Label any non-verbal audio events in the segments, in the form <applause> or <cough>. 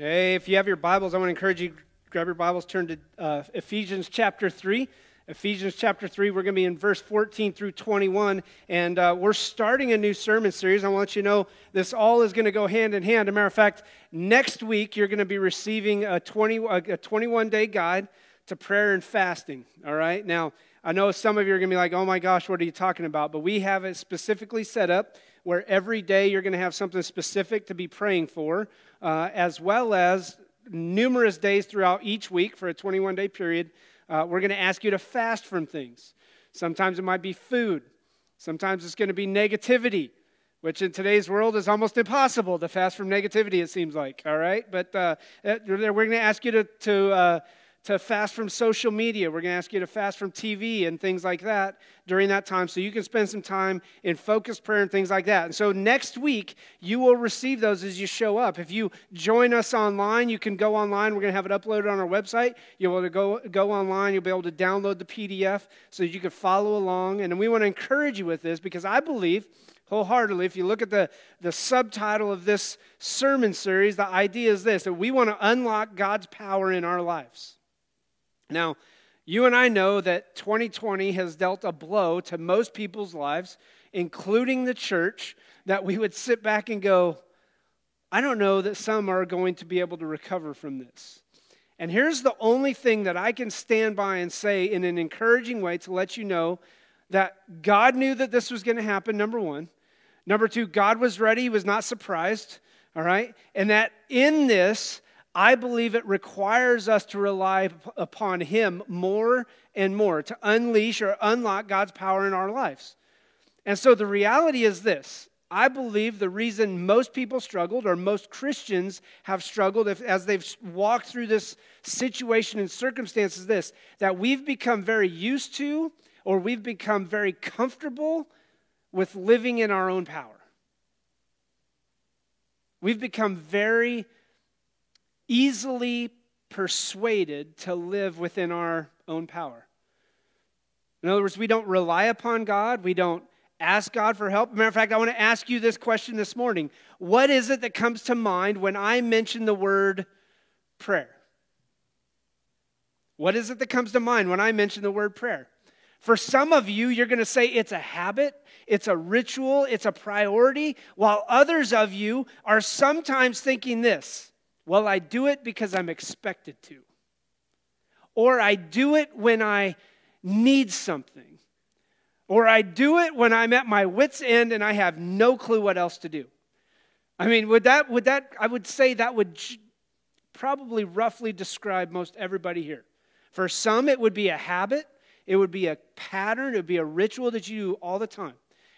Hey, if you have your Bibles, I want to encourage you grab your Bibles, turn to uh, Ephesians chapter 3. Ephesians chapter 3, we're going to be in verse 14 through 21, and uh, we're starting a new sermon series. I want you to know this all is going to go hand in hand. As a matter of fact, next week you're going to be receiving a, 20, a 21 day guide to prayer and fasting. All right? Now, I know some of you are going to be like, oh my gosh, what are you talking about? But we have it specifically set up where every day you're going to have something specific to be praying for, uh, as well as numerous days throughout each week for a 21 day period uh, we're going to ask you to fast from things. Sometimes it might be food, sometimes it's going to be negativity, which in today's world is almost impossible to fast from negativity, it seems like, all right? But uh, we're going to ask you to, to uh, to fast from social media. We're going to ask you to fast from TV and things like that during that time so you can spend some time in focused prayer and things like that. And so next week, you will receive those as you show up. If you join us online, you can go online. We're going to have it uploaded on our website. You'll be able to go, go online. You'll be able to download the PDF so you can follow along. And we want to encourage you with this because I believe wholeheartedly. If you look at the, the subtitle of this sermon series, the idea is this that we want to unlock God's power in our lives. Now, you and I know that 2020 has dealt a blow to most people's lives, including the church, that we would sit back and go, I don't know that some are going to be able to recover from this. And here's the only thing that I can stand by and say in an encouraging way to let you know that God knew that this was going to happen, number one. Number two, God was ready, He was not surprised, all right? And that in this, I believe it requires us to rely upon Him more and more to unleash or unlock God's power in our lives. And so the reality is this I believe the reason most people struggled, or most Christians have struggled if, as they've walked through this situation and circumstances, this that we've become very used to, or we've become very comfortable with living in our own power. We've become very easily persuaded to live within our own power. In other words, we don't rely upon God, we don't ask God for help. Matter of fact, I want to ask you this question this morning What is it that comes to mind when I mention the word prayer? What is it that comes to mind when I mention the word prayer? For some of you, you're going to say it's a habit, it's a ritual, it's a priority, while others of you are sometimes thinking this well, I do it because I'm expected to. Or I do it when I need something. Or I do it when I'm at my wits' end and I have no clue what else to do. I mean, would that, would that, I would say that would probably roughly describe most everybody here. For some, it would be a habit, it would be a pattern, it would be a ritual that you do all the time.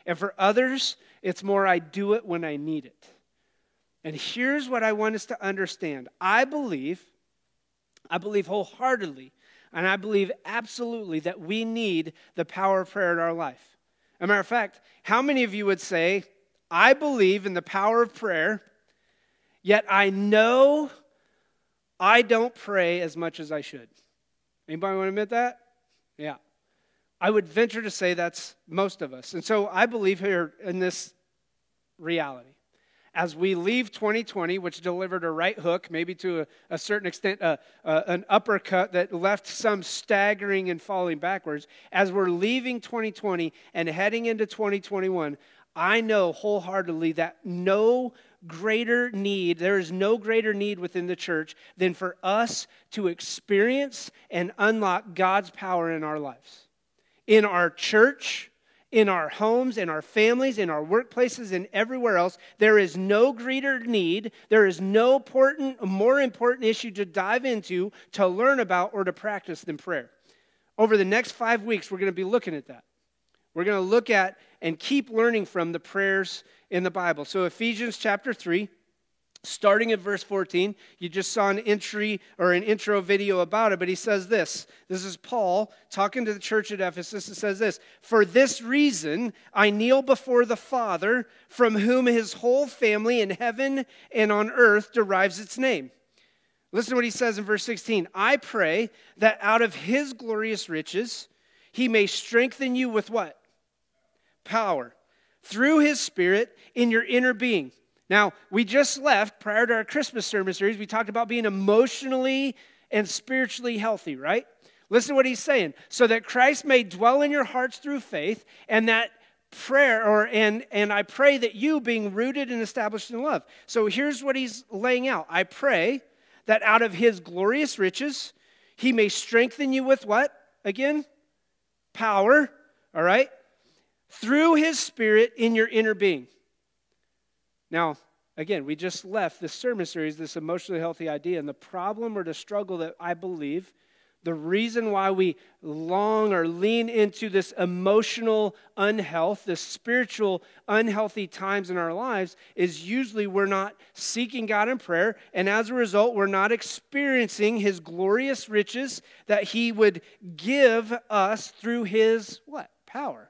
And for others, it's more I do it when I need it. And here's what I want us to understand I believe, I believe wholeheartedly, and I believe absolutely that we need the power of prayer in our life. As a matter of fact, how many of you would say, I believe in the power of prayer, yet I know I don't pray as much as I should? Anybody want to admit that? Yeah. I would venture to say that's most of us. And so I believe here in this reality as we leave 2020, which delivered a right hook, maybe to a, a certain extent, uh, uh, an uppercut that left some staggering and falling backwards, as we're leaving 2020 and heading into 2021, I know wholeheartedly that no greater need, there is no greater need within the church than for us to experience and unlock God's power in our lives. In our church, in our homes, in our families, in our workplaces, and everywhere else. There is no greater need, there is no important, more important issue to dive into, to learn about, or to practice than prayer. Over the next five weeks, we're going to be looking at that. We're going to look at and keep learning from the prayers in the Bible. So, Ephesians chapter 3. Starting at verse 14, you just saw an entry or an intro video about it, but he says this. This is Paul talking to the church at Ephesus. It says this For this reason, I kneel before the Father, from whom his whole family in heaven and on earth derives its name. Listen to what he says in verse 16 I pray that out of his glorious riches he may strengthen you with what? Power. Through his Spirit in your inner being Now, we just left prior to our Christmas sermon series, we talked about being emotionally and spiritually healthy, right? Listen to what he's saying. So that Christ may dwell in your hearts through faith, and that prayer or and and I pray that you being rooted and established in love. So here's what he's laying out. I pray that out of his glorious riches he may strengthen you with what? Again, power, all right? Through his spirit in your inner being. Now, again, we just left this sermon series, this emotionally healthy idea, and the problem or the struggle that I believe the reason why we long or lean into this emotional unhealth, this spiritual unhealthy times in our lives, is usually we're not seeking God in prayer. And as a result, we're not experiencing His glorious riches that He would give us through His what? Power.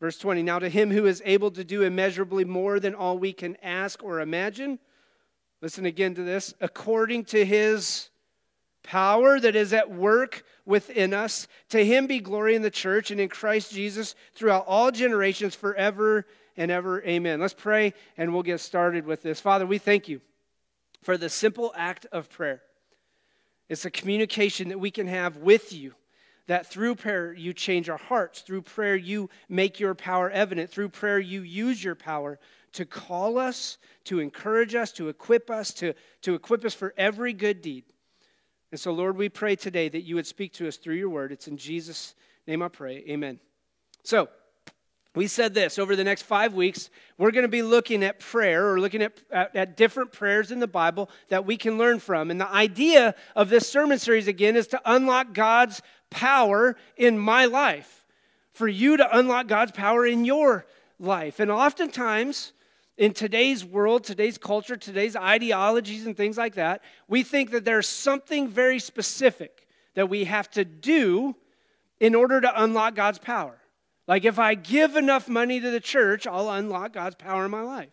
Verse 20 Now to him who is able to do immeasurably more than all we can ask or imagine, listen again to this, according to his power that is at work within us. To him be glory in the church and in Christ Jesus throughout all generations, forever and ever. Amen. Let's pray and we'll get started with this. Father, we thank you for the simple act of prayer. It's a communication that we can have with you. That through prayer you change our hearts. Through prayer you make your power evident. Through prayer you use your power to call us, to encourage us, to equip us, to, to equip us for every good deed. And so, Lord, we pray today that you would speak to us through your word. It's in Jesus' name I pray. Amen. So, we said this over the next five weeks, we're going to be looking at prayer or looking at, at, at, different prayers in the Bible that we can learn from. And the idea of this sermon series, again, is to unlock God's power in my life, for you to unlock God's power in your life. And oftentimes, in today's world, today's culture, today's ideologies, and things like that, we think that there's something very specific that we have to do in order to unlock God's power. Like if I give enough money to the church, I'll unlock God's power in my life.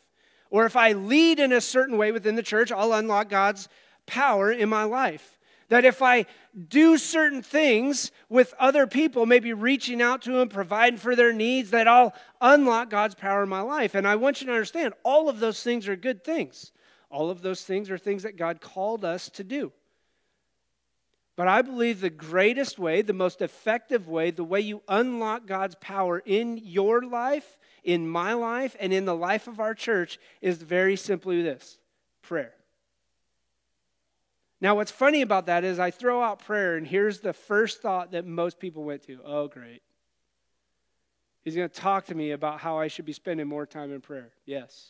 Or if I lead in a certain way within the church, I'll unlock God's power in my life. That if I do certain things with other people, maybe reaching out to them, providing for their needs, that I'll unlock God's power in my life. And I want you to understand all of those things are good things. All of those things are things that God called us to do. But I believe the greatest way, the most effective way, the way you unlock God's power in your life, in my life, and in the life of our church is very simply this prayer. Now, what's funny about that is I throw out prayer, and here's the first thought that most people went to oh, great. He's going to talk to me about how I should be spending more time in prayer. Yes.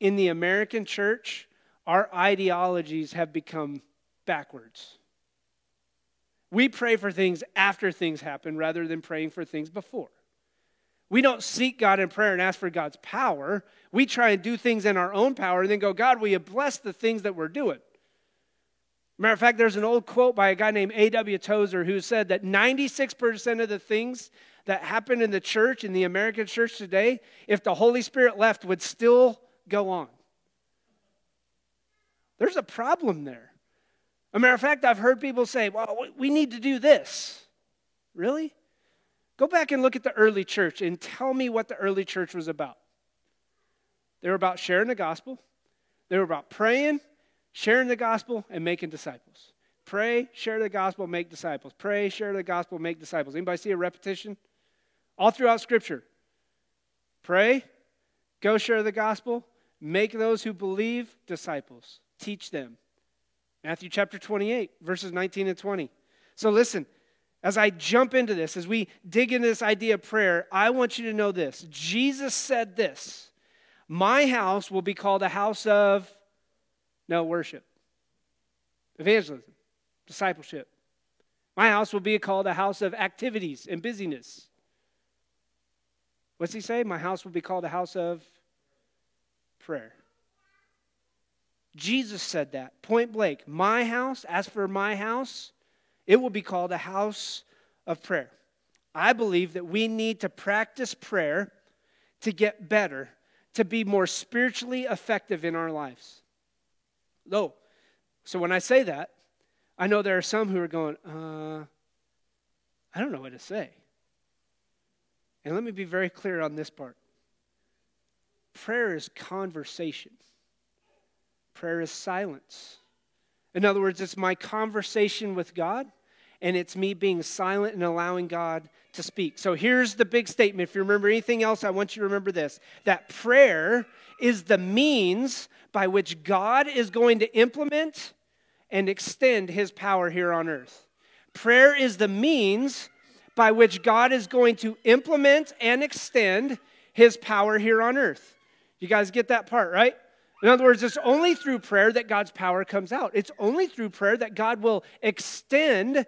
In the American church, our ideologies have become backwards. We pray for things after things happen rather than praying for things before. We don't seek God in prayer and ask for God's power. We try and do things in our own power and then go, God, will you bless the things that we're doing? Matter of fact, there's an old quote by a guy named A.W. Tozer who said that 96% of the things that happen in the church, in the American church today, if the Holy Spirit left, would still go on. There's a problem there. A matter of fact, I've heard people say, well, we need to do this. Really? Go back and look at the early church and tell me what the early church was about. They were about sharing the gospel, they were about praying, sharing the gospel and making disciples. Pray, share the gospel, make disciples. Pray, share the gospel, make disciples. Anybody see a repetition? All throughout Scripture. Pray, go share the gospel, make those who believe disciples. Teach them. Matthew chapter 28, verses 19 and 20. So listen, as I jump into this, as we dig into this idea of prayer, I want you to know this. Jesus said this My house will be called a house of no, worship. Evangelism, discipleship. My house will be called a house of activities and busyness. What's he say? My house will be called a house of prayer. Jesus said that point blank. My house, as for my house, it will be called a house of prayer. I believe that we need to practice prayer to get better, to be more spiritually effective in our lives. So when I say that, I know there are some who are going, uh, I don't know what to say. And let me be very clear on this part prayer is conversation, prayer is silence. In other words, it's my conversation with God, and it's me being silent and allowing God to speak. So here's the big statement. If you remember anything else, I want you to remember this that prayer is the means by which God is going to implement and extend his power here on earth. Prayer is the means by which God is going to implement and extend his power here on earth. You guys get that part, right? In other words, it's only through prayer that God's power comes out. It's only through prayer that God will extend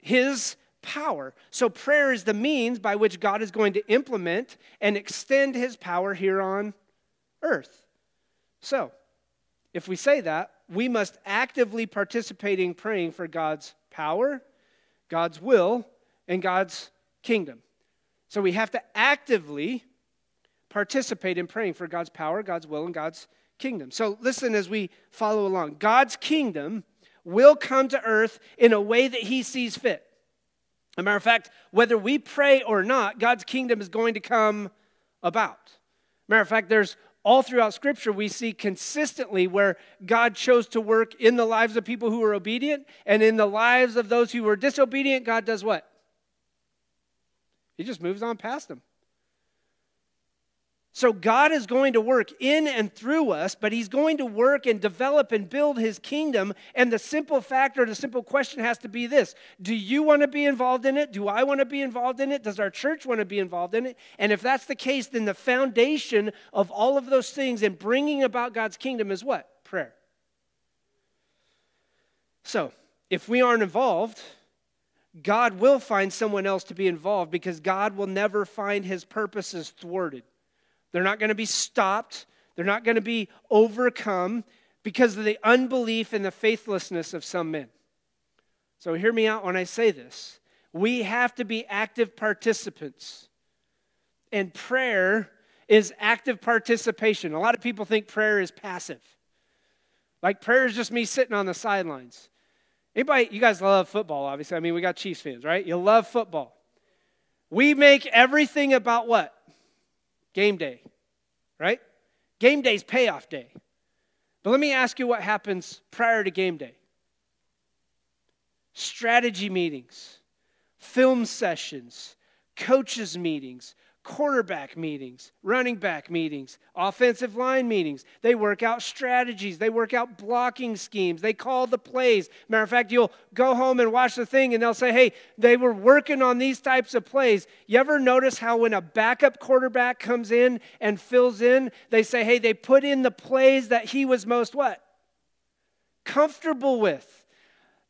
his power. So, prayer is the means by which God is going to implement and extend his power here on earth. So, if we say that, we must actively participate in praying for God's power, God's will, and God's kingdom. So we have to actively participate in praying for God's power, God's will, and God's kingdom. So listen as we follow along. God's kingdom will come to earth in a way that he sees fit. As a matter of fact, whether we pray or not, God's kingdom is going to come about. Matter of fact, there's all throughout Scripture, we see consistently where God chose to work in the lives of people who were obedient, and in the lives of those who were disobedient, God does what? He just moves on past them. So God is going to work in and through us, but He's going to work and develop and build His kingdom. And the simple factor, the simple question has to be this Do you want to be involved in it? Do I want to be involved in it? Does our church want to be involved in it? And if that's the case, then the foundation of all of those things and bringing about God's kingdom is what? Prayer. So if we aren't involved, God will find someone else to be involved because God will never find His purposes thwarted. They're not going to be stopped, they're not going to be overcome because of the unbelief and the faithlessness of some men. So, hear me out when I say this. We have to be active participants. And prayer is active participation. A lot of people think prayer is passive. Like prayer is just me sitting on the sidelines. Anybody, you guys love football, obviously. I mean, we got Chiefs fans, right? You love football. We make everything about what? Game day, right? Game day is payoff day. But let me ask you what happens prior to game day strategy meetings, film sessions, coaches' meetings, quarterback meetings, running back meetings, offensive line meetings. They work out strategies, they work out blocking schemes, they call the plays. Matter of fact, you'll go home and watch the thing and they'll say, hey, they were working on these types of plays. You ever notice how when a backup quarterback comes in and fills in, they say, hey, they put in the plays that he was most what? Comfortable with.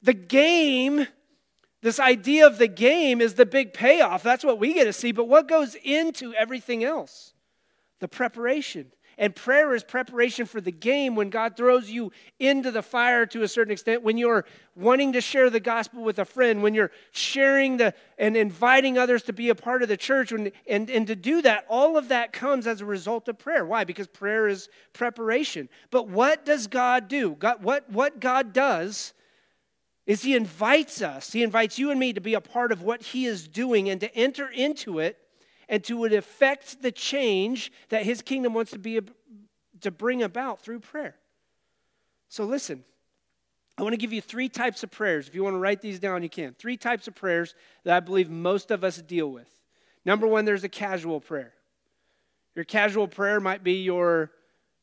The game this idea of the game is the big payoff. That's what we get to see. But what goes into everything else? The preparation. And prayer is preparation for the game when God throws you into the fire to a certain extent, when you're wanting to share the gospel with a friend, when you're sharing the and inviting others to be a part of the church. When, and, and to do that, all of that comes as a result of prayer. Why? Because prayer is preparation. But what does God do? God, what, what God does is he invites us, he invites you and me to be a part of what he is doing and to enter into it and to affect the change that his kingdom wants to be to bring about through prayer. So listen, I want to give you three types of prayers. If you want to write these down, you can. Three types of prayers that I believe most of us deal with. Number one, there's a casual prayer. Your casual prayer might be your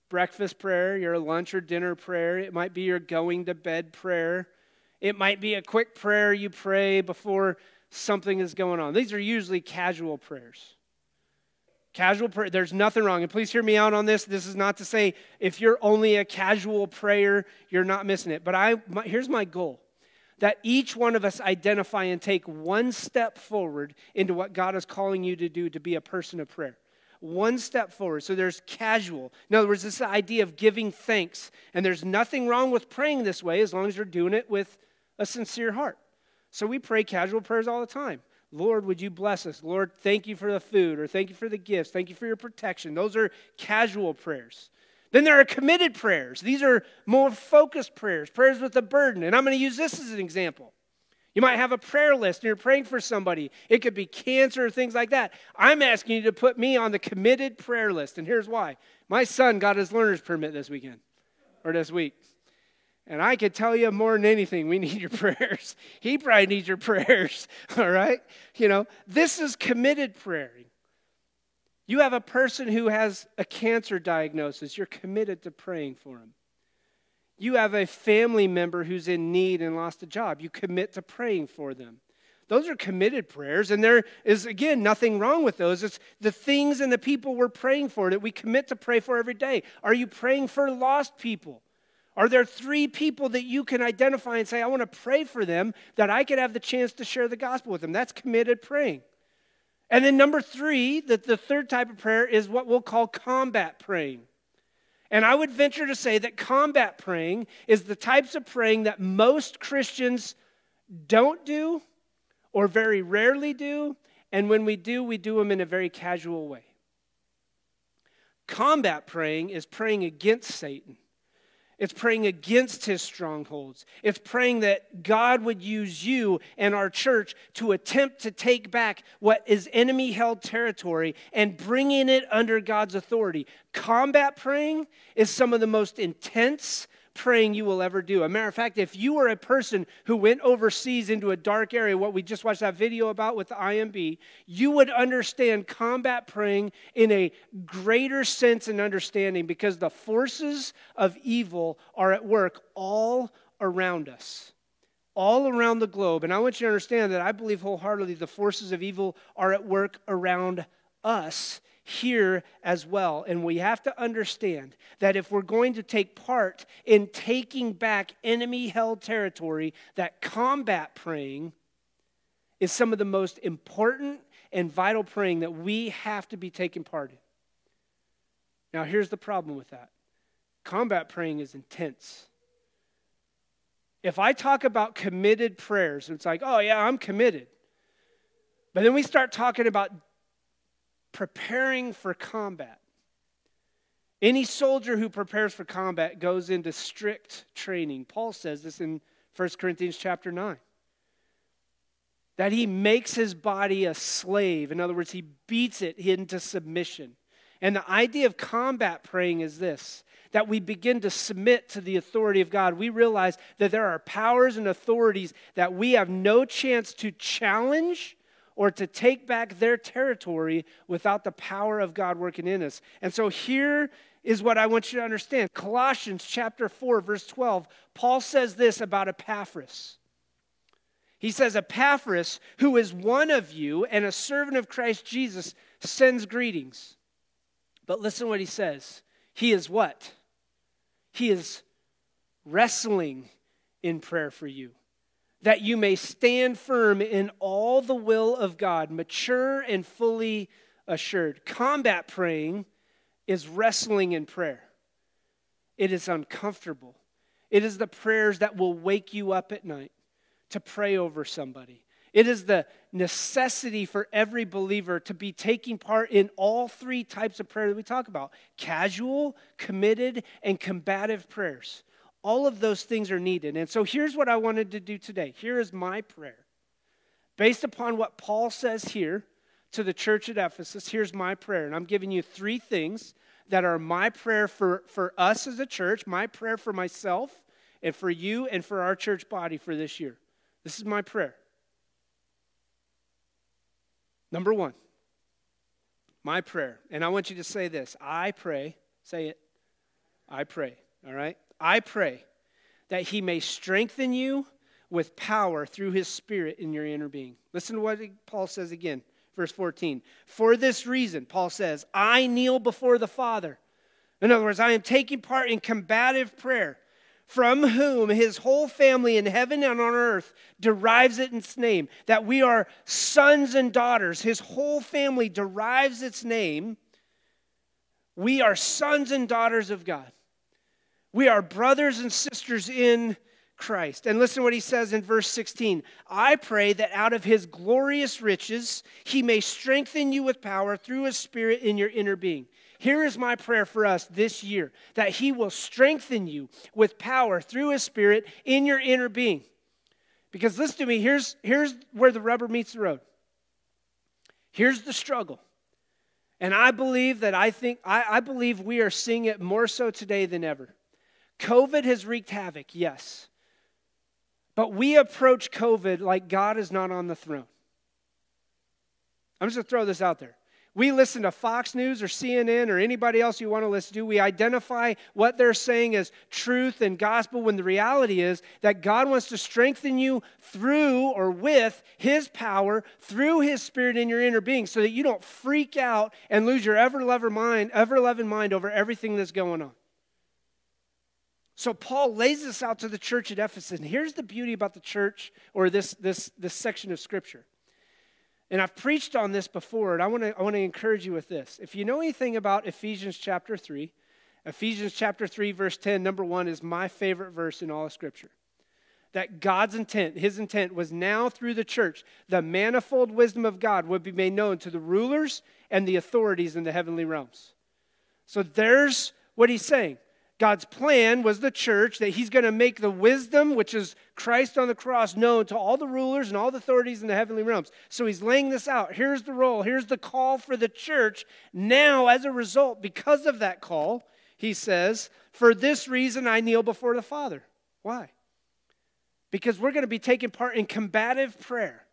breakfast prayer, your lunch or dinner prayer. It might be your going to bed prayer. It might be a quick prayer you pray before something is going on. These are usually casual prayers. Casual prayer, there's nothing wrong. And please hear me out on this. This is not to say if you're only a casual prayer, you're not missing it. But I, my, here's my goal that each one of us identify and take one step forward into what God is calling you to do to be a person of prayer. one step forward. So there's casual. In other words, this idea of giving thanks. And there's nothing wrong with praying this way as long as you're doing it with a sincere heart. So we pray casual prayers all the time. Lord, would you bless us? Lord, thank you for the food, or thank you for the gifts, thank you for your protection. Those are casual prayers. Then there are committed prayers. These are more focused prayers, prayers with a burden. And I'm going to use this as an example. You might have a prayer list and you're praying for somebody. It could be cancer or things like that. I'm asking you to put me on the committed prayer list. And here's why my son got his learner's permit this weekend or this week. And I could tell you more than anything, we <laughs> need your prayers. He probably needs your prayers, <laughs> all right? You know, this is committed prayer. You have a person who has a cancer diagnosis, you're committed to praying for him. You have a family member who's in need and lost a job, you commit to praying for them. Those are committed prayers, and there is, again, nothing wrong with those. It's the things and the people we're praying for that we commit to pray for every day. Are you praying for lost people? Are there three people that you can identify and say, I want to pray for them that I could have the chance to share the gospel with them? That's committed praying. And then number three, that the third type of prayer is what we'll call combat praying. And I would venture to say that combat praying is the types of praying that most Christians don't do or very rarely do. And when we do, we do them in a very casual way. Combat praying is praying against Satan. It's praying against his strongholds. It's praying that God would use you and our church to attempt to take back what is enemy held territory and bringing it under God's authority. Combat praying is some of the most intense praying you will ever do. A matter of fact, if you were a person who went overseas into a dark area, what we just watched that video about with the IMB, you would understand combat praying in a greater sense and understanding because the forces of evil are at work all around us. All around the globe. And I want you to understand that I believe wholeheartedly the forces of evil are at work around us here as well. And we have to understand that if we're going to take part in taking back enemy held territory, that combat praying is some of the most important and vital praying that we have to be taking part in. Now, here's the problem with that combat praying is intense. If I talk about committed prayers, it's like, oh, yeah, I'm committed. But then we start talking about preparing for combat. Any soldier who prepares for combat goes into strict training. Paul says this in 1 Corinthians chapter 9. That he makes his body a slave. In other words, he beats it into submission. And the idea of combat praying is this that we begin to submit to the authority of God. We realize that there are powers and authorities that we have no chance to challenge or to take back their territory without the power of God working in us. And so here is what I want you to understand. Colossians chapter 4 verse 12, Paul says this about Epaphras. He says Epaphras, who is one of you and a servant of Christ Jesus, sends greetings. But listen what he says. He is what? He is wrestling in prayer for you that you may stand firm in all the will of God, mature and fully assured. Combat praying is wrestling in prayer, it is uncomfortable. It is the prayers that will wake you up at night to pray over somebody. It is the necessity for every believer to be taking part in all three types of prayer that we talk about casual, committed, and combative prayers. All of those things are needed. And so here's what I wanted to do today. Here is my prayer. Based upon what Paul says here to the church at Ephesus, here's my prayer. And I'm giving you three things that are my prayer for, for us as a church, my prayer for myself, and for you, and for our church body for this year. This is my prayer. Number one, my prayer. And I want you to say this I pray, say it, I pray, all right? I pray that he may strengthen you with power through his spirit in your inner being. Listen to what Paul says again, verse 14. For this reason, Paul says, I kneel before the Father. In other words, I am taking part in combative prayer, from whom his whole family in heaven and on earth derives its name. That we are sons and daughters. His whole family derives its name We are sons and daughters of God. We are brothers and sisters in Christ. And listen to what he says in verse 16 I pray that out of his glorious riches he may strengthen you with power through his spirit in your inner being. Here is my prayer for us this year that he will strengthen you with power through his spirit in your inner being. Because listen to me, here's, here's where the rubber meets the road. Here's the struggle. And I believe that I think, I, I believe we are seeing it more so today than ever. COVID has wreaked havoc, yes. But we approach COVID like God is not on the throne. I'm just going to throw this out there. We listen to Fox News or CNN or anybody else you want to listen to. We identify what they're saying as truth and gospel when the reality is that God wants to strengthen you through or with His power, through His Spirit in your inner being, so that you don't freak out and lose your ever loving mind, ever loving mind over everything that's going on. So Paul lays this out to the church at Ephesus. And here's the beauty about the church or this, this, this section of scripture. And I've preached on this before, and I want to I want to encourage you with this. If you know anything about Ephesians chapter 3, Ephesians chapter 3, verse 10, number one, is my favorite verse in all of Scripture. That God's intent, his intent, was now through the church, the manifold wisdom of God would be made known to the rulers and the authorities in the heavenly realms. So there's what he's saying. God's plan was the church, that He's going to make the wisdom, which is Christ on the cross, known to all the rulers and all the authorities in the heavenly realms. So He's laying this out. Here's the role, here's the call for the church. Now, as a result, because of that call, He says, For this reason I kneel before the Father. Why? Because we're going to be taking part in combative prayer.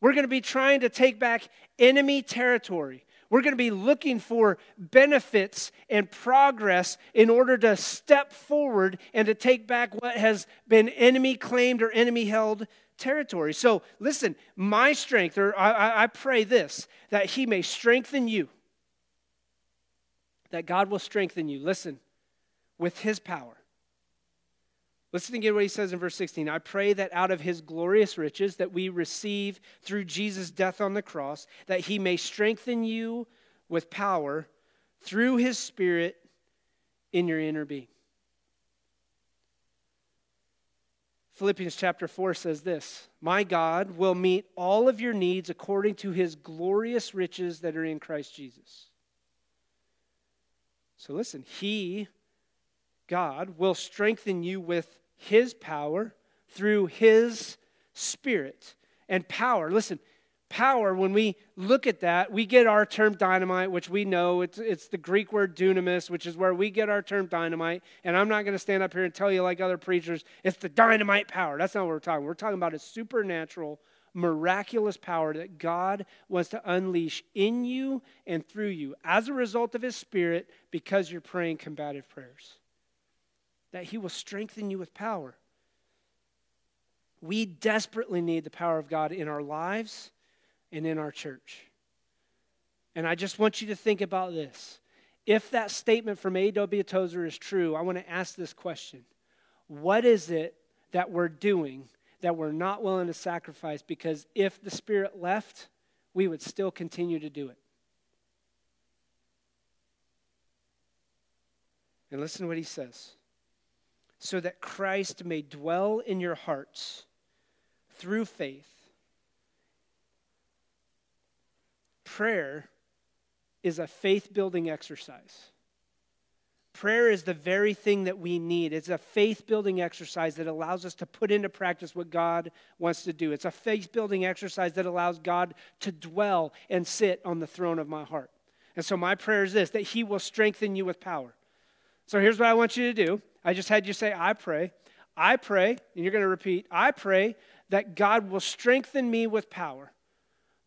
We're going to be trying to take back enemy territory. We're going to be looking for benefits and progress in order to step forward and to take back what has been enemy claimed or enemy held territory. So, listen, my strength, or I, I pray this, that He may strengthen you, that God will strengthen you. Listen, with His power Listen again what he says in verse 16. I pray that out of his glorious riches that we receive through Jesus' death on the cross, that he may strengthen you with power through his spirit in your inner being. Philippians chapter 4 says this My God will meet all of your needs according to his glorious riches that are in Christ Jesus. So listen, he, God, will strengthen you with his power through His Spirit. And power, listen, power, when we look at that, we get our term dynamite, which we know it's, it's the Greek word dunamis, which is where we get our term dynamite. And I'm not going to stand up here and tell you, like other preachers, it's the dynamite power. That's not what we're talking. We're talking about a supernatural, miraculous power that God wants to unleash in you and through you as a result of His Spirit because you're praying combative prayers that He will strengthen you with power. We desperately need the power of God in our lives and in our church. And I just want you to think about this. If that statement from A.W. Tozer is true, I want to ask this question What is it that we're doing that we're not willing to sacrifice? Because if the Spirit left, we would still continue to do it. And listen to what he says so that Christ may dwell in your hearts through faith. Prayer is a faith building exercise. Prayer is the very thing that we need. It's a faith building exercise that allows us to put into practice what God wants to do. It's a faith building exercise that allows God to dwell and sit on the throne of my heart. And so, my prayer is this that He will strengthen you with power. So, here's what I want you to do I just had you say, I pray. I pray, and you're going to repeat, I pray that God will strengthen me with power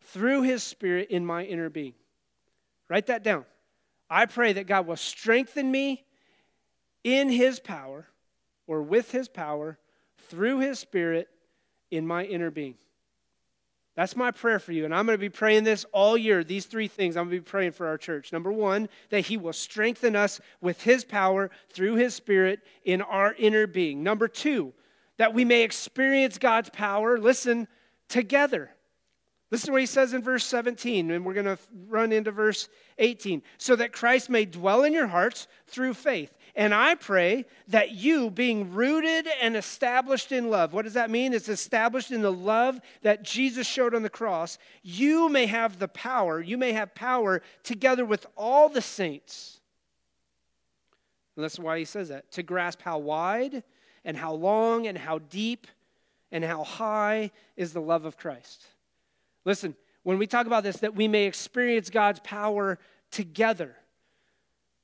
through his spirit in my inner being. Write that down. I pray that God will strengthen me in his power or with his power through his spirit in my inner being. That's my prayer for you. And I'm going to be praying this all year. These three things I'm going to be praying for our church. Number one, that He will strengthen us with His power through His Spirit in our inner being. Number two, that we may experience God's power, listen, together. Listen to what he says in verse 17, and we're going to run into verse 18. So that Christ may dwell in your hearts through faith. And I pray that you, being rooted and established in love, what does that mean? It's established in the love that Jesus showed on the cross. You may have the power, you may have power together with all the saints. And that's why he says that to grasp how wide and how long and how deep and how high is the love of Christ. Listen, when we talk about this, that we may experience God's power together,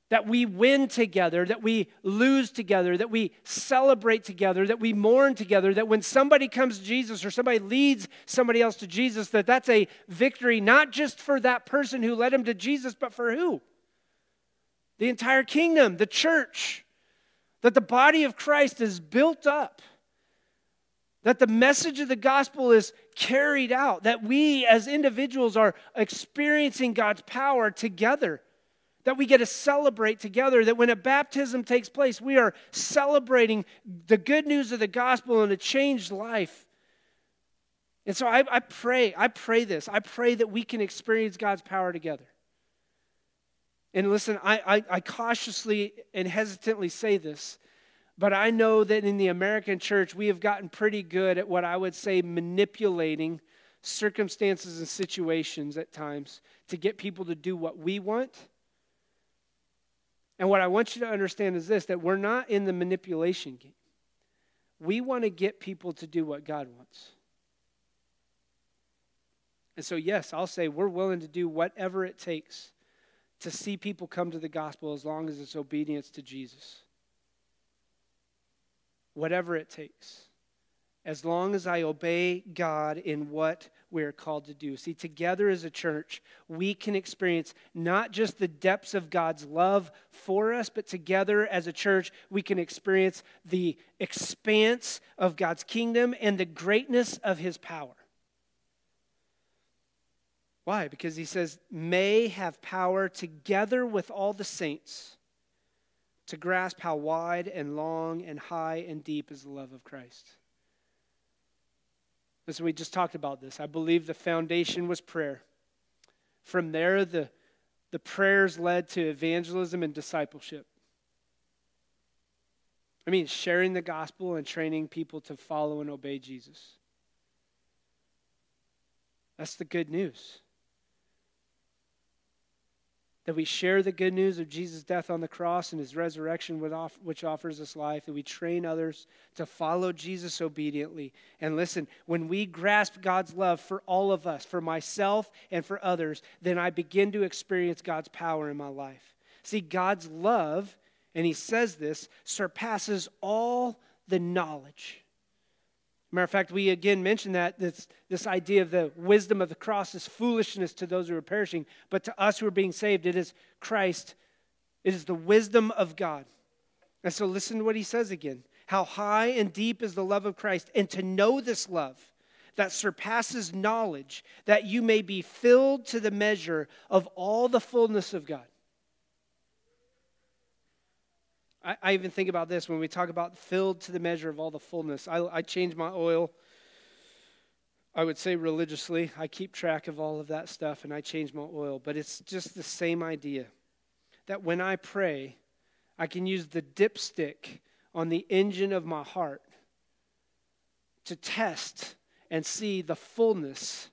that we win together, that we lose together, that we celebrate together, that we mourn together, that when somebody comes to Jesus or somebody leads somebody else to Jesus, that that's a victory not just for that person who led him to Jesus, but for who? The entire kingdom, the church, that the body of Christ is built up that the message of the gospel is carried out, that we as individuals are experiencing God's power together, that we get to celebrate together, that when a baptism takes place, we are celebrating the good news of the gospel and a changed life. And so I, I pray, I pray this. I pray that we can experience God's power together. And listen, I, I, I cautiously and hesitantly say this but I know that in the American church, we have gotten pretty good at what I would say manipulating circumstances and situations at times to get people to do what we want. And what I want you to understand is this that we're not in the manipulation game. We want to get people to do what God wants. And so, yes, I'll say we're willing to do whatever it takes to see people come to the gospel as long as it's obedience to Jesus whatever it takes, as long as I obey God in what we're called to do. See, together as a church, we can experience not just the depths of God's love for us, but together as a church, we can experience the expanse of God's kingdom and the greatness of his power. Why? Because he says, may have power together with all the saints to grasp how wide and long and high and deep is the love of Christ. Listen, we just talked about this. I believe the foundation was prayer. From there, the, the prayers led to evangelism and discipleship. I mean, sharing the gospel and training people to follow and obey Jesus. That's the good news that we share the good news of Jesus' death on the cross and his resurrection, which offers us life, that we train others to follow Jesus obediently. And listen, when we grasp God's love for all of us, for myself and for others, then I begin to experience God's power in my life. See, God's love, and he says this, surpasses all the knowledge Matter of fact, we again mentioned that this, this idea of the wisdom of the cross is foolishness to those who are perishing, but to us who are being saved, it is Christ. It is the wisdom of God. And so listen to what he says again. How high and deep is the love of Christ, and to know this love that surpasses knowledge, that you may be filled to the measure of all the fullness of God. I, I, even think about this when we talk about filled to the measure of all the fullness. I, I change my oil, I would say religiously. I keep track of all of that stuff and I change my oil. But it's just the same idea that when I pray, I can use the dipstick on the engine of my heart to test and see the fullness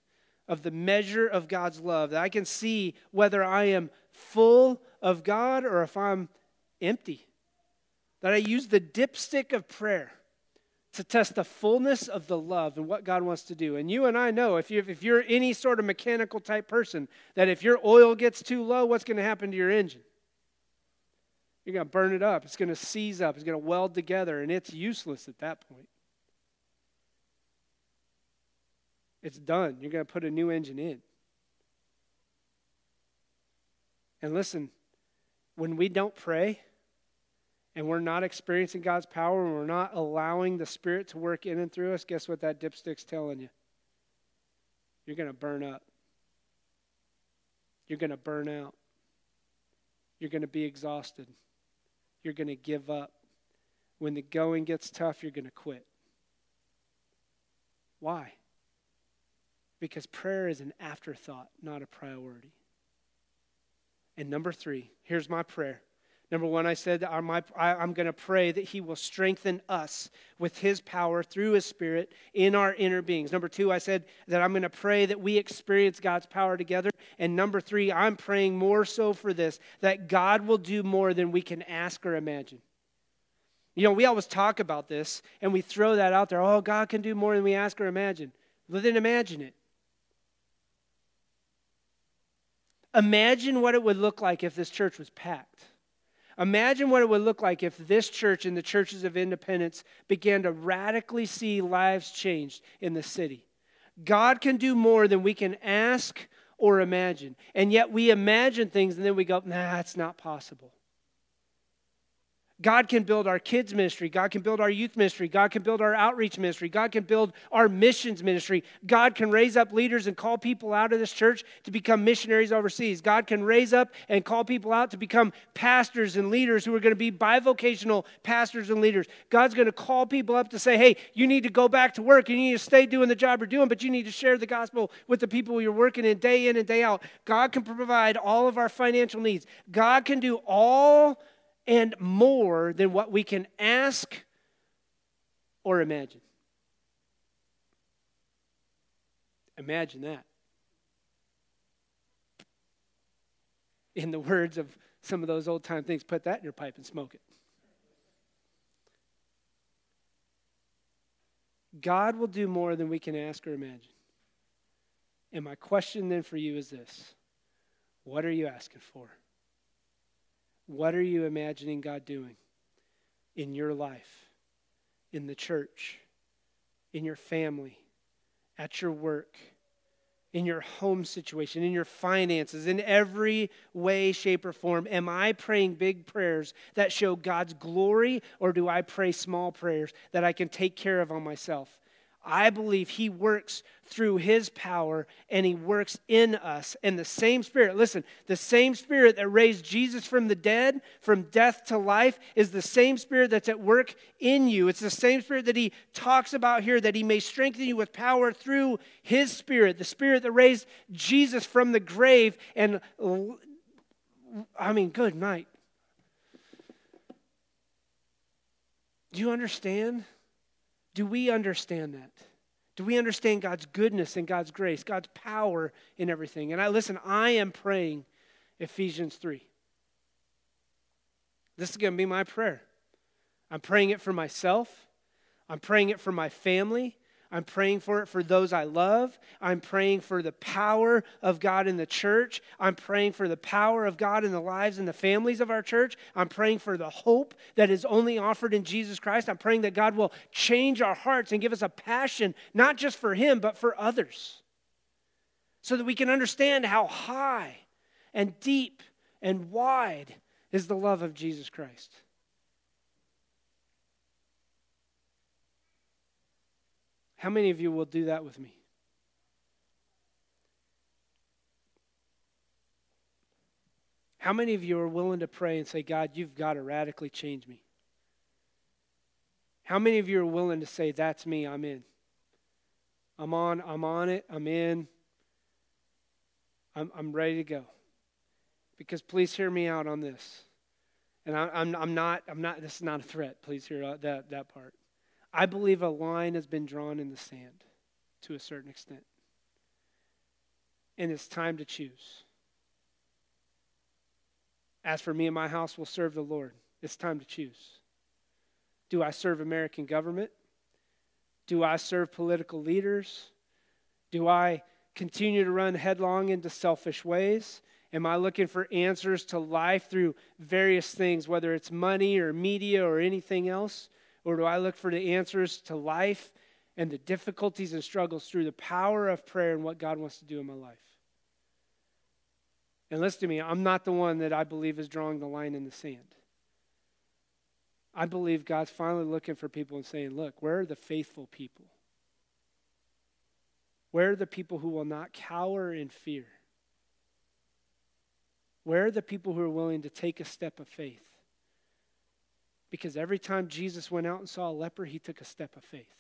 of the measure of God's love. That I can see whether I am full of God or if I'm empty that I use the dipstick of prayer to test the fullness of the love and what God wants to do. And you and I know if, you, if you're any sort of mechanical type person, that if your oil gets too low, what's going to happen to your engine? You're going to burn it up. It's going to seize up. It's going to weld together, and it's useless at that point. It's done. You're going to put a new engine in. And listen, when we don't pray, and we're not experiencing God's power and we're not allowing the Spirit to work in and through us, guess what that dipstick's telling you? You're going to burn up. You're going to burn out. You're going to be exhausted. You're going to give up. When the going gets tough, you're going to quit. Why? because prayer is an afterthought, not a priority. And number three, here's my prayer. Number one, I said I'm, I'm going to pray that He will strengthen us with His power through His Spirit in our inner beings. Number two, I said that I'm going to pray that we experience God's power together. And number three, I'm praying more so for this that God will do more than we can ask or imagine. You know, we always talk about this and we throw that out there. Oh, God can do more than we ask or imagine. Well, then imagine it. Imagine what it would look like if this church was packed. Imagine what it would look like if this church and the churches of independence began to radically see lives changed in the city. God can do more than we can ask or imagine. And yet we imagine things and then we go, nah, it's not possible. God can build our kids' ministry. God can build our youth ministry. God can build our outreach ministry. God can build our missions ministry. God can raise up leaders and call people out of this church to become missionaries overseas. God can raise up and call people out to become pastors and leaders who are going to be bivocational pastors and leaders. God's going to call people up to say, hey, you need to go back to work. You need to stay doing the job you're doing, but you need to share the gospel with the people you're working in day in and day out. God can provide all of our financial needs. God can do all and more than what we can ask or imagine. Imagine that. In the words of some of those old time things, put that in your pipe and smoke it. God will do more than we can ask or imagine. And my question then for you is this What are you asking for? What are you imagining God doing in your life, in the church, in your family, at your work, in your home situation, in your finances, in every way, shape, or form? Am I praying big prayers that show God's glory, or do I pray small prayers that I can take care of on myself? I believe He works through His power and He works in us. And the same Spirit, listen, the same Spirit that raised Jesus from the dead, from death to life, is the same Spirit that's at work in you. It's the same Spirit that He talks about here, that He may strengthen you with power through His Spirit, the Spirit that raised Jesus from the grave. And I mean, good night. Do you understand? Do we understand that? Do we understand God's goodness and God's grace, God's power in everything? And I listen, I am praying Ephesians 3. This is going to be my prayer. I'm praying it for myself. I'm praying it for my family. I'm praying for it for those I love. I'm praying for the power of God in the church. I'm praying for the power of God in the lives and the families of our church. I'm praying for the hope that is only offered in Jesus Christ. I'm praying that God will change our hearts and give us a passion, not just for Him, but for others, so that we can understand how high and deep and wide is the love of Jesus Christ. How many of you will do that with me? How many of you are willing to pray and say, God, you've got to radically change me? How many of you are willing to say, That's me, I'm in? I'm on, I'm on it, I'm in. I'm, I'm ready to go. Because please hear me out on this. And I, I'm, I'm not, I'm not, this is not a threat. Please hear that, that part. I believe a line has been drawn in the sand to a certain extent. And it's time to choose. As for me and my house, we'll serve the Lord. It's time to choose. Do I serve American government? Do I serve political leaders? Do I continue to run headlong into selfish ways? Am I looking for answers to life through various things, whether it's money or media or anything else? Or do I look for the answers to life and the difficulties and struggles through the power of prayer and what God wants to do in my life? And listen to me, I'm not the one that I believe is drawing the line in the sand. I believe God's finally looking for people and saying, Look, where are the faithful people? Where are the people who will not cower in fear? Where are the people who are willing to take a step of faith? Because every time Jesus went out and saw a leper, he took a step of faith.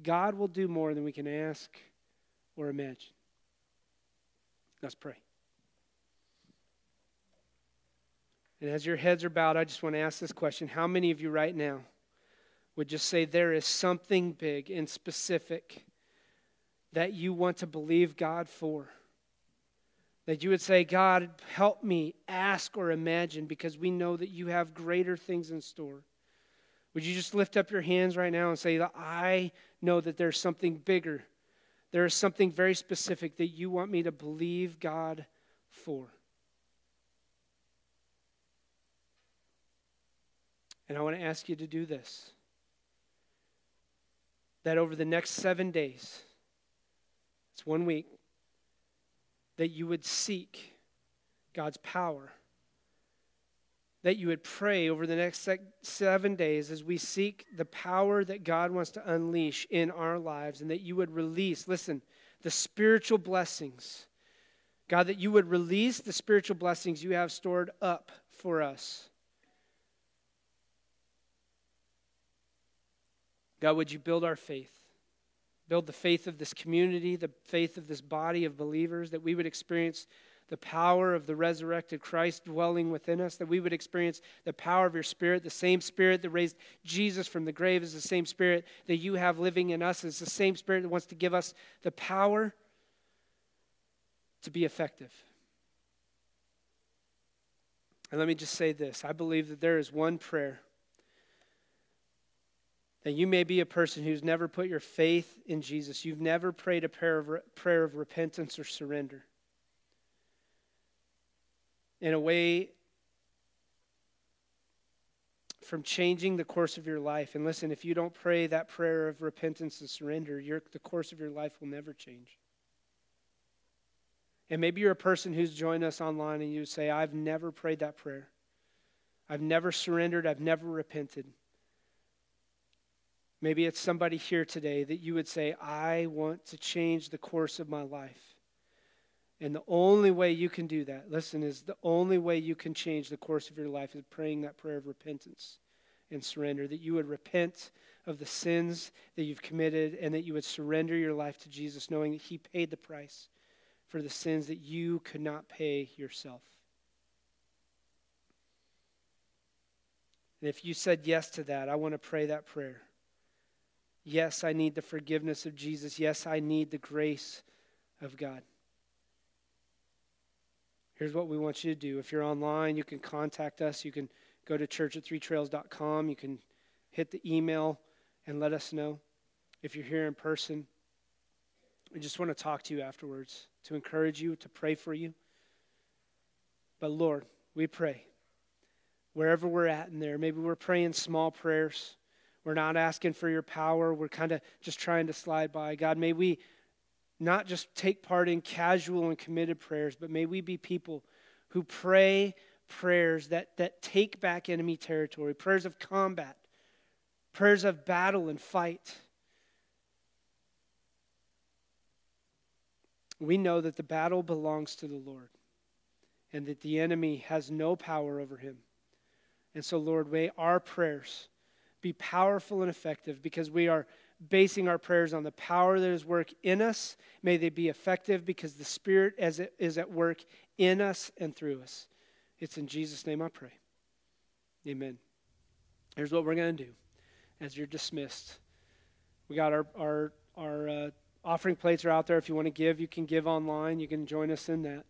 God will do more than we can ask or imagine. Let's pray. And as your heads are bowed, I just want to ask this question How many of you right now would just say there is something big and specific that you want to believe God for? That you would say, God, help me ask or imagine because we know that you have greater things in store. Would you just lift up your hands right now and say, I know that there's something bigger. There is something very specific that you want me to believe God for. And I want to ask you to do this that over the next seven days, it's one week, that you would seek God's power. That you would pray over the next seven days as we seek the power that God wants to unleash in our lives, and that you would release, listen, the spiritual blessings. God, that you would release the spiritual blessings you have stored up for us. God, would you build our faith? Build the faith of this community, the faith of this body of believers, that we would experience the power of the resurrected Christ dwelling within us, that we would experience the power of your Spirit. The same Spirit that raised Jesus from the grave is the same Spirit that you have living in us, is the same Spirit that wants to give us the power to be effective. And let me just say this I believe that there is one prayer that you may be a person who's never put your faith in Jesus. You've never prayed a prayer of, prayer of repentance or surrender. In a way, from changing the course of your life. And listen, if you don't pray that prayer of repentance and surrender, the course of your life will never change. And maybe you're a person who's joined us online and you say, I've never prayed that prayer. I've never surrendered. I've never repented. Maybe it's somebody here today that you would say, I want to change the course of my life. And the only way you can do that, listen, is the only way you can change the course of your life is praying that prayer of repentance and surrender. That you would repent of the sins that you've committed and that you would surrender your life to Jesus, knowing that He paid the price for the sins that you could not pay yourself. And if you said yes to that, I want to pray that prayer. Yes, I need the forgiveness of Jesus. Yes, I need the grace of God. Here's what we want you to do. If you're online, you can contact us. You can go to church at threetrails.com. You can hit the email and let us know. If you're here in person, we just want to talk to you afterwards, to encourage you, to pray for you. But Lord, we pray wherever we're at in there, maybe we're praying small prayers. We're not asking for your power. We're kind of just trying to slide by. God, may we not just take part in casual and committed prayers, but may we be people who pray prayers that, that take back enemy territory, prayers of combat, prayers of battle and fight. We know that the battle belongs to the Lord and that the enemy has no power over him. And so, Lord, may our prayers be powerful and effective because we are basing our prayers on the power that is work in us. May they be effective because the Spirit as it is at work in us and through us. It's in Jesus' name I pray. Amen. Here's what we're going to do as you're dismissed. We got our, our, our uh, offering plates are out there. If you want to give, you can give online. You can join us in that.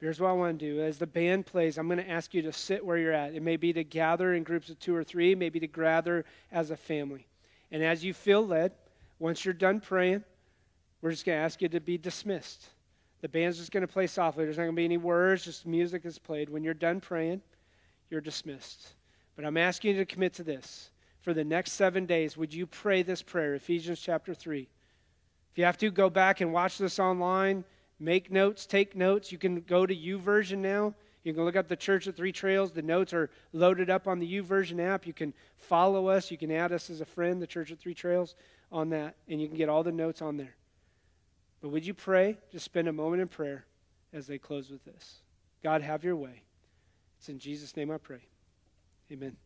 Here's what I want to do. As the band plays, I'm going to ask you to sit where you're at. It may be to gather in groups of two or three, maybe to gather as a family. And as you feel led, once you're done praying, we're just going to ask you to be dismissed. The band's just going to play softly. There's not going to be any words, just music is played. When you're done praying, you're dismissed. But I'm asking you to commit to this. For the next seven days, would you pray this prayer, Ephesians chapter 3? If you have to, go back and watch this online Make notes, take notes. You can go to YouVersion now. You can look up the Church at Three Trails. The notes are loaded up on the YouVersion app. You can follow us. You can add us as a friend, the Church at Three Trails, on that, and you can get all the notes on there. But would you pray? Just spend a moment in prayer as they close with this. God, have your way. It's in Jesus' name I pray. Amen.